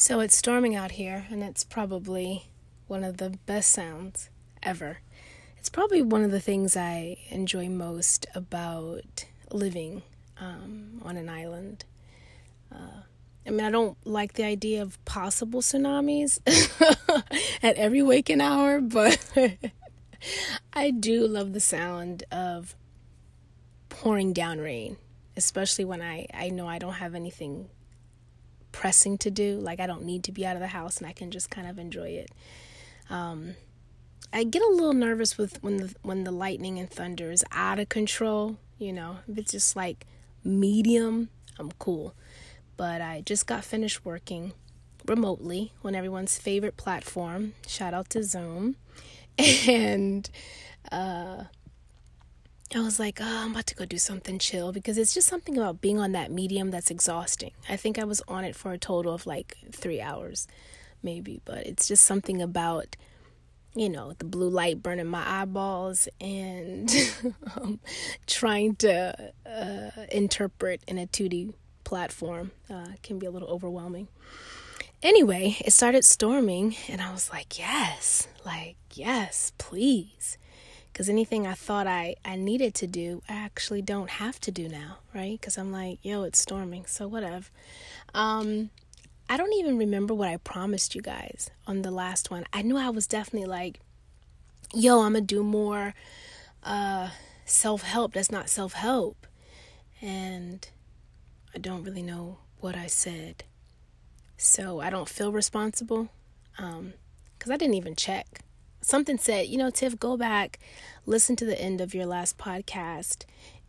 So it's storming out here, and it's probably one of the best sounds ever. It's probably one of the things I enjoy most about living um, on an island. Uh, I mean, I don't like the idea of possible tsunamis at every waking hour, but I do love the sound of pouring down rain, especially when I, I know I don't have anything pressing to do. Like I don't need to be out of the house and I can just kind of enjoy it. Um, I get a little nervous with when the when the lightning and thunder is out of control. You know, if it's just like medium, I'm cool. But I just got finished working remotely on everyone's favorite platform. Shout out to Zoom, and uh, I was like, oh, I'm about to go do something chill because it's just something about being on that medium that's exhausting. I think I was on it for a total of like three hours, maybe, but it's just something about, you know, the blue light burning my eyeballs and um, trying to uh, interpret in a 2D platform uh, can be a little overwhelming. Anyway, it started storming, and I was like, yes, like, yes, please because anything I thought I, I needed to do, I actually don't have to do now, right? Because I'm like, yo, it's storming, so whatever. Um, I don't even remember what I promised you guys on the last one. I knew I was definitely like, yo, I'm gonna do more uh, self help. That's not self help. And I don't really know what I said. So I don't feel responsible because um, I didn't even check something said, you know, Tiff, go back, listen to the end of your last podcast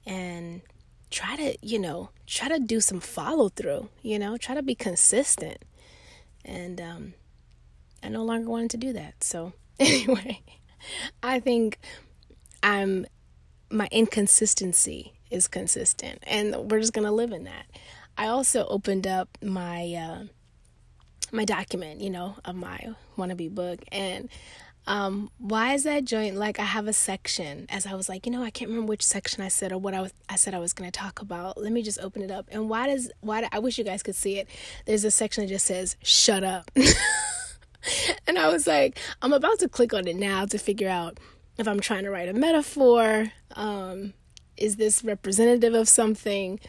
and try to, you know, try to do some follow through, you know, try to be consistent. And um, I no longer wanted to do that. So, anyway, I think I'm, my inconsistency is consistent and we're just going to live in that. I also opened up my, uh, my document, you know, of my wannabe book and um, why is that joint like I have a section as I was like, you know, I can't remember which section I said or what I was I said I was to talk about. Let me just open it up. And why does why do, I wish you guys could see it. There's a section that just says shut up. and I was like, I'm about to click on it now to figure out if I'm trying to write a metaphor, um, is this representative of something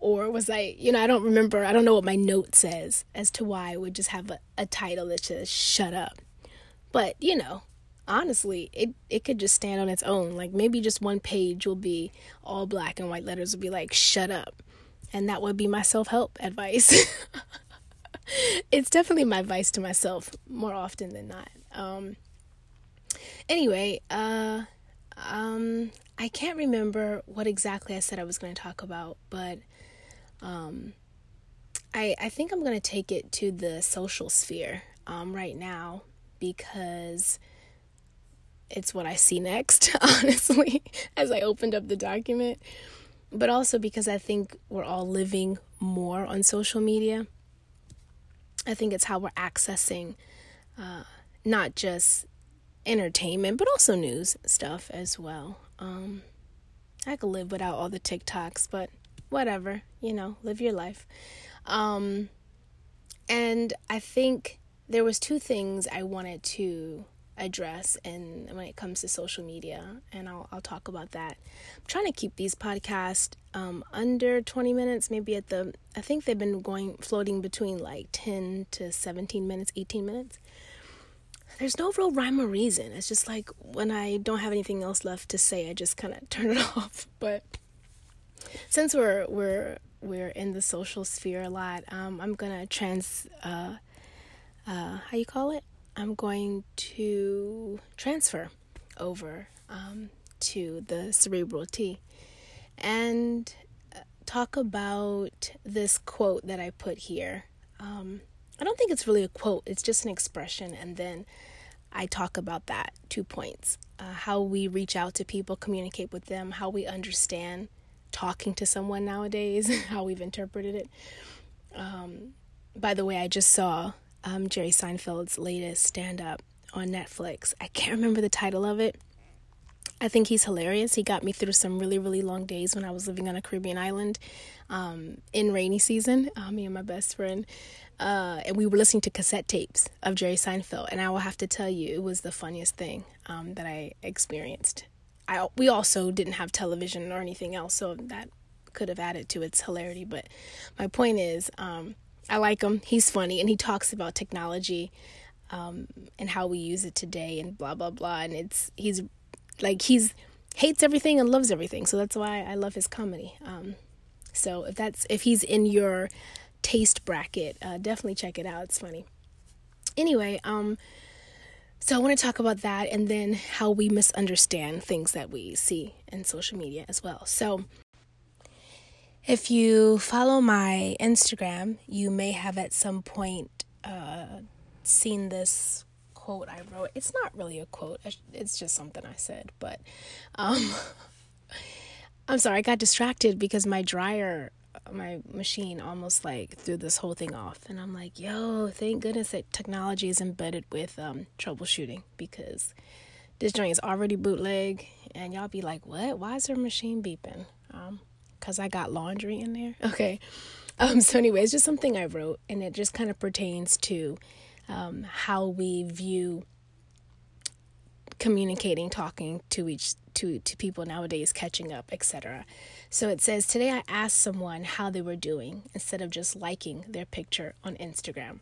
or was I, you know, I don't remember. I don't know what my note says as to why I would just have a, a title that says shut up. But, you know, honestly, it, it could just stand on its own. Like maybe just one page will be all black and white letters will be like, shut up. And that would be my self help advice. it's definitely my advice to myself more often than not. Um, anyway, uh, um, I can't remember what exactly I said I was going to talk about, but um, I, I think I'm going to take it to the social sphere um, right now because it's what I see next, honestly, as I opened up the document. But also because I think we're all living more on social media. I think it's how we're accessing uh, not just entertainment, but also news stuff as well. Um, I could live without all the TikToks, but whatever, you know, live your life. Um, and I think there was two things I wanted to address and when it comes to social media and I'll, I'll talk about that. I'm trying to keep these podcasts um, under 20 minutes maybe at the i think they've been going floating between like 10 to 17 minutes 18 minutes. There's no real rhyme or reason. It's just like when i don't have anything else left to say i just kind of turn it off. But since we're we're we're in the social sphere a lot um, i'm gonna trans uh, uh, how you call it? I'm going to transfer over um, to the cerebral tea and uh, talk about this quote that I put here. Um, I don't think it's really a quote, it's just an expression, and then I talk about that two points uh, how we reach out to people, communicate with them, how we understand talking to someone nowadays, how we've interpreted it. Um, by the way, I just saw um, Jerry Seinfeld's latest stand up on Netflix. I can't remember the title of it. I think he's hilarious. He got me through some really, really long days when I was living on a Caribbean island um, in rainy season, uh, me and my best friend. Uh, and we were listening to cassette tapes of Jerry Seinfeld. And I will have to tell you, it was the funniest thing um, that I experienced. I, we also didn't have television or anything else, so that could have added to its hilarity. But my point is, um, I like him. He's funny, and he talks about technology um, and how we use it today, and blah blah blah. And it's he's like he's hates everything and loves everything. So that's why I love his comedy. Um, so if that's if he's in your taste bracket, uh, definitely check it out. It's funny. Anyway, um, so I want to talk about that and then how we misunderstand things that we see in social media as well. So if you follow my Instagram, you may have at some point uh, seen this quote I wrote. It's not really a quote, it's just something I said. But um, I'm sorry, I got distracted because my dryer, my machine almost like threw this whole thing off. And I'm like, yo, thank goodness that technology is embedded with um, troubleshooting because this joint is already bootleg. And y'all be like, what? Why is her machine beeping? Because I got laundry in there. Okay. Um, so, anyway, it's just something I wrote, and it just kind of pertains to um, how we view communicating, talking to each to to people nowadays, catching up, etc. So it says today I asked someone how they were doing instead of just liking their picture on Instagram.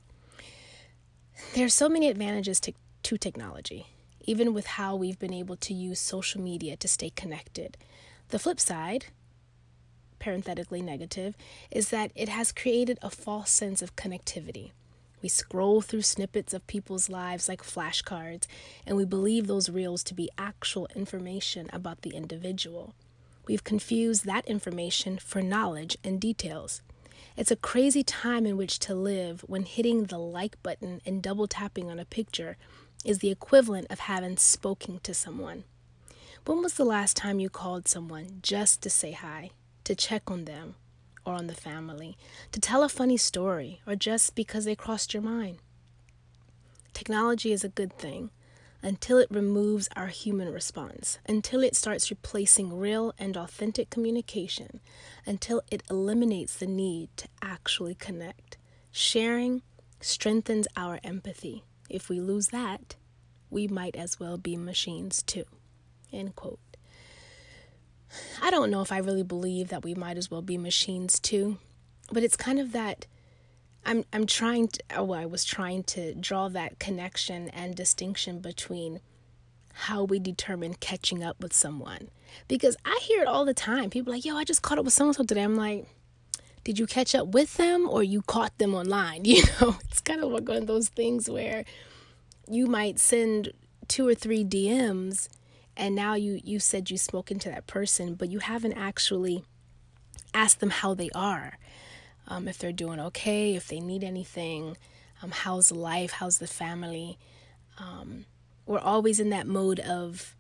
There are so many advantages to, to technology, even with how we've been able to use social media to stay connected. The flip side, parenthetically negative, is that it has created a false sense of connectivity. We scroll through snippets of people's lives like flashcards, and we believe those reels to be actual information about the individual. We've confused that information for knowledge and details. It's a crazy time in which to live when hitting the like button and double tapping on a picture is the equivalent of having spoken to someone. When was the last time you called someone just to say hi, to check on them, or on the family, to tell a funny story, or just because they crossed your mind. Technology is a good thing until it removes our human response, until it starts replacing real and authentic communication, until it eliminates the need to actually connect. Sharing strengthens our empathy. If we lose that, we might as well be machines too. End quote. I don't know if I really believe that we might as well be machines too, but it's kind of that I'm I'm trying to oh I was trying to draw that connection and distinction between how we determine catching up with someone. Because I hear it all the time. People like, "Yo, I just caught up with someone so today." I'm like, "Did you catch up with them or you caught them online?" You know, it's kind of like one of those things where you might send two or three DMs and now you you said you spoken to that person but you haven't actually asked them how they are um, if they're doing okay if they need anything um, how's life how's the family um, we're always in that mode of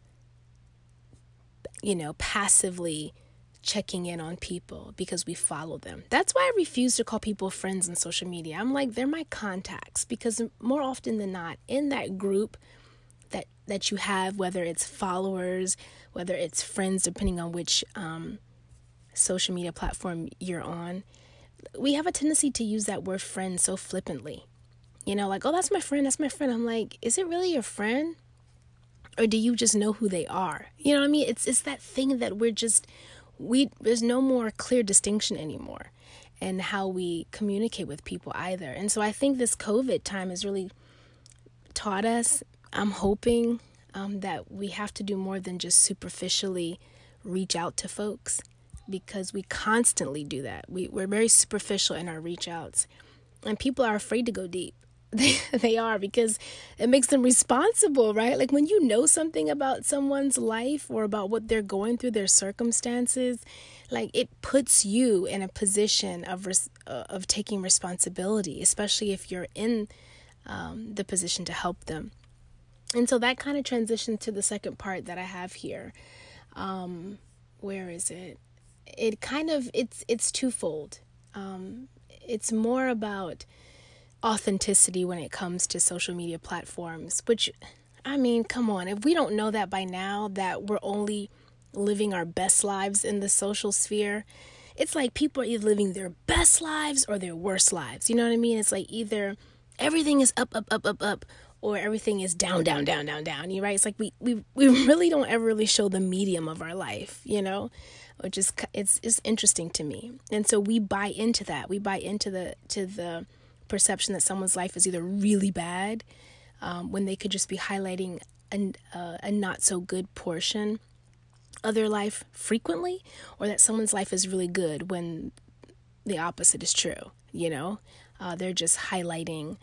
you know passively checking in on people because we follow them. That's why I refuse to call people friends on social media. I'm like, they're my contacts because more often than not, in that group, that you have, whether it's followers, whether it's friends, depending on which um, social media platform you're on, we have a tendency to use that word friend so flippantly. You know, like, oh, that's my friend, that's my friend. I'm like, is it really your friend? Or do you just know who they are? You know what I mean? It's it's that thing that we're just we there's no more clear distinction anymore and how we communicate with people either. And so I think this COVID time has really taught us I'm hoping um, that we have to do more than just superficially reach out to folks because we constantly do that. We, we're very superficial in our reach outs, and people are afraid to go deep. They, they are because it makes them responsible, right? Like when you know something about someone's life or about what they're going through, their circumstances, like it puts you in a position of res- uh, of taking responsibility, especially if you're in um, the position to help them and so that kind of transitions to the second part that I have here. Um, where is it? It kind of it's it's twofold. Um, it's more about authenticity when it comes to social media platforms, which I mean, come on. If we don't know that by now, that we're only living our best lives in the social sphere, it's like people are either living their best lives or their worst lives. You know what I mean? It's like either everything is up, up, up, up, up, or everything is down, down, down, down, down. You right? It's like we we we really don't ever really show the medium of our life. You know, which is it's it's interesting to me. And so we buy into that. We buy into the to the perception that someone's life is either really bad um, when they could just be highlighting a, uh, a not so good portion of their life frequently, or that someone's life is really good when the opposite is true. You know, uh, they're just highlighting,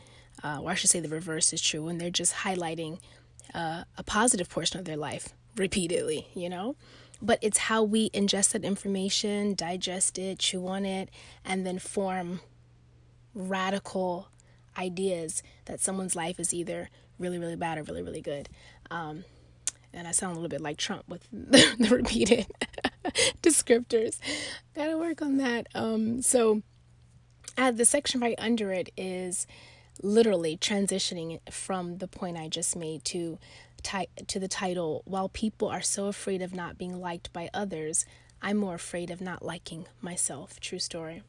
uh, or I should say the reverse is true, when they're just highlighting uh, a positive portion of their life repeatedly, you know? But it's how we ingest that information, digest it, chew on it, and then form radical ideas that someone's life is either really, really bad or really, really good. Um, and I sound a little bit like Trump with the repeated descriptors. Gotta work on that. Um, so, uh, the section right under it is literally transitioning from the point I just made to ti- to the title. While people are so afraid of not being liked by others, I'm more afraid of not liking myself. True story.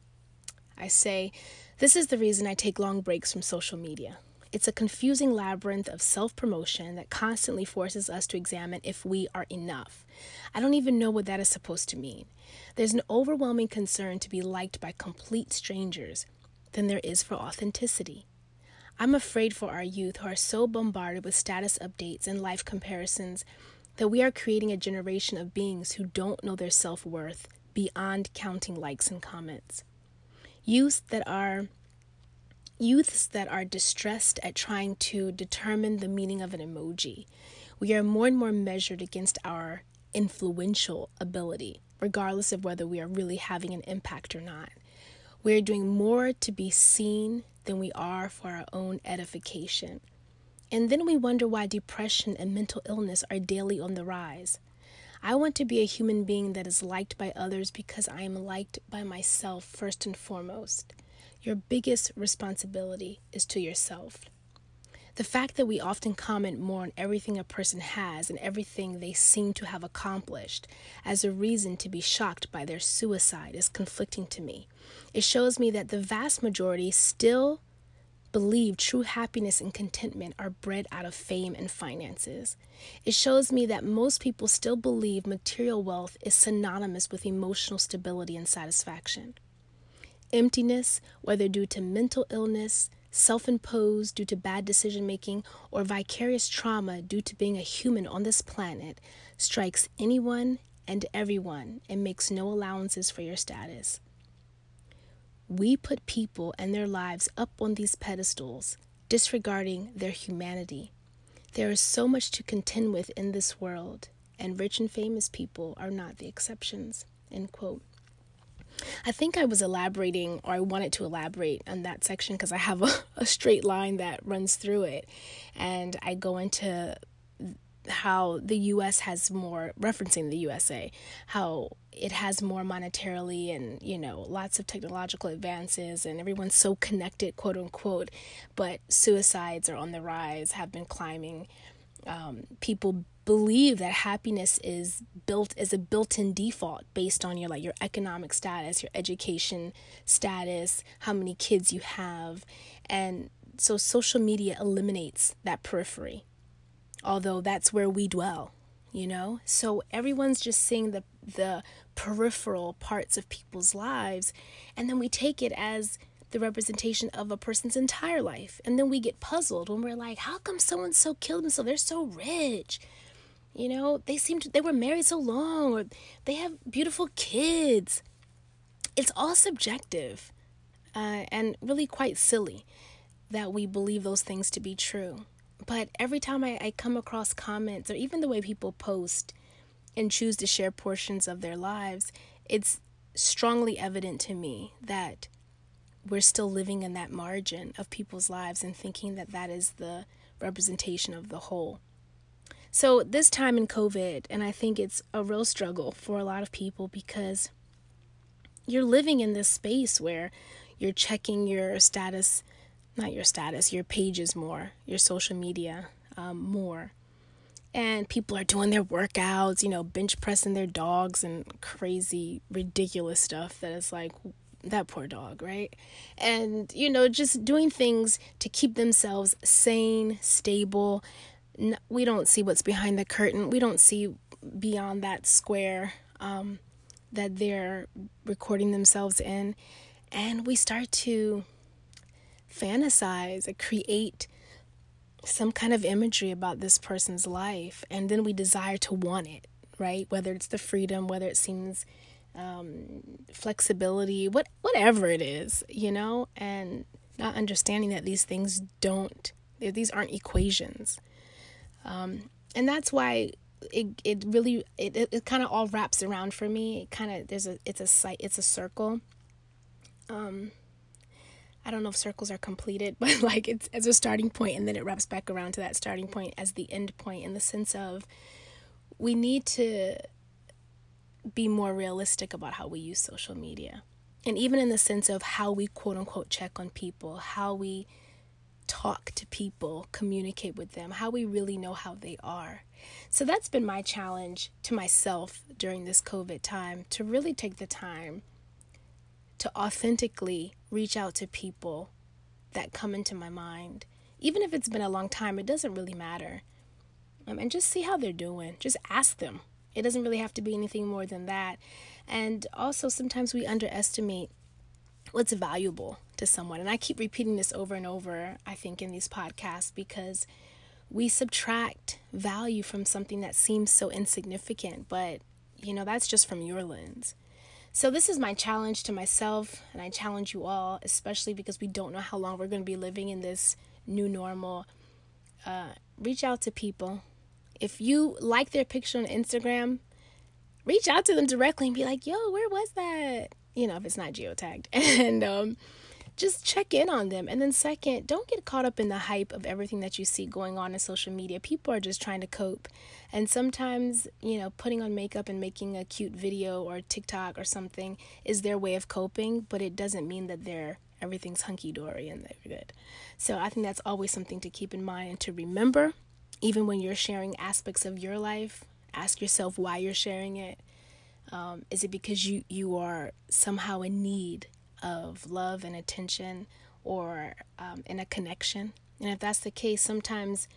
I say, this is the reason I take long breaks from social media. It's a confusing labyrinth of self promotion that constantly forces us to examine if we are enough. I don't even know what that is supposed to mean. There's an overwhelming concern to be liked by complete strangers than there is for authenticity. I'm afraid for our youth who are so bombarded with status updates and life comparisons that we are creating a generation of beings who don't know their self worth beyond counting likes and comments. Youth that are youths that are distressed at trying to determine the meaning of an emoji. We are more and more measured against our influential ability, regardless of whether we are really having an impact or not. We are doing more to be seen than we are for our own edification. And then we wonder why depression and mental illness are daily on the rise. I want to be a human being that is liked by others because I am liked by myself first and foremost. Your biggest responsibility is to yourself. The fact that we often comment more on everything a person has and everything they seem to have accomplished as a reason to be shocked by their suicide is conflicting to me. It shows me that the vast majority still believe true happiness and contentment are bred out of fame and finances. It shows me that most people still believe material wealth is synonymous with emotional stability and satisfaction. Emptiness, whether due to mental illness, self imposed due to bad decision making, or vicarious trauma due to being a human on this planet, strikes anyone and everyone and makes no allowances for your status. We put people and their lives up on these pedestals, disregarding their humanity. There is so much to contend with in this world, and rich and famous people are not the exceptions. End quote. I think I was elaborating, or I wanted to elaborate on that section because I have a, a straight line that runs through it. And I go into how the US has more, referencing the USA, how it has more monetarily and, you know, lots of technological advances and everyone's so connected, quote unquote. But suicides are on the rise, have been climbing. Um, people believe that happiness is built as a built-in default based on your like your economic status, your education status, how many kids you have, and so social media eliminates that periphery. Although that's where we dwell, you know? So everyone's just seeing the the peripheral parts of people's lives and then we take it as the representation of a person's entire life. And then we get puzzled when we're like, how come someone so killed themselves? They're so rich you know, they seem to, they were married so long or they have beautiful kids. It's all subjective uh, and really quite silly that we believe those things to be true. But every time I, I come across comments or even the way people post and choose to share portions of their lives, it's strongly evident to me that we're still living in that margin of people's lives and thinking that that is the representation of the whole. So, this time in COVID, and I think it's a real struggle for a lot of people because you're living in this space where you're checking your status, not your status, your pages more, your social media, um, more. And people are doing their workouts, you know, bench pressing their dogs and crazy, ridiculous stuff that is like, that poor dog, right? And, you know, just doing things to keep themselves sane, stable. We don't see what's behind the curtain, we don't see beyond that square um, that they're recording themselves in. And we start to fantasize, create some kind of imagery about this person's life, and then we desire to want it, right? Whether it's the freedom, whether it seems um, flexibility, what whatever it is, you know, and not understanding that these things don't, these aren't equations, um, and that's why it it really it it, it kind of all wraps around for me. It kind of there's a it's a site it's a circle. Um, I don't know if circles are completed, but like it's as a starting point and then it wraps back around to that starting point as the end point in the sense of we need to be more realistic about how we use social media. And even in the sense of how we quote unquote check on people, how we talk to people, communicate with them, how we really know how they are. So that's been my challenge to myself during this COVID time to really take the time to authentically reach out to people that come into my mind. Even if it's been a long time, it doesn't really matter. Um, and just see how they're doing. Just ask them. It doesn't really have to be anything more than that. And also, sometimes we underestimate what's valuable to someone. And I keep repeating this over and over, I think, in these podcasts because we subtract value from something that seems so insignificant, but you know, that's just from your lens. So, this is my challenge to myself, and I challenge you all, especially because we don't know how long we're going to be living in this new normal. Uh, reach out to people. If you like their picture on Instagram, reach out to them directly and be like, yo, where was that? You know, if it's not geotagged. And um, just check in on them. And then, second, don't get caught up in the hype of everything that you see going on in social media. People are just trying to cope. And sometimes, you know, putting on makeup and making a cute video or TikTok or something is their way of coping, but it doesn't mean that they're everything's hunky dory and they're good. So I think that's always something to keep in mind and to remember. Even when you're sharing aspects of your life, ask yourself why you're sharing it. Um, is it because you you are somehow in need of love and attention or um, in a connection. And if that's the case, sometimes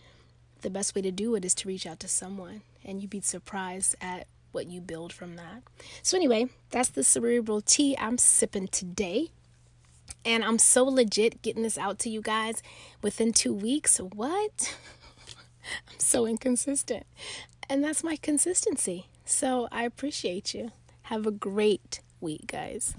the best way to do it is to reach out to someone, and you'd be surprised at what you build from that. So, anyway, that's the cerebral tea I'm sipping today. And I'm so legit getting this out to you guys within two weeks. What? I'm so inconsistent. And that's my consistency. So I appreciate you. Have a great week, guys.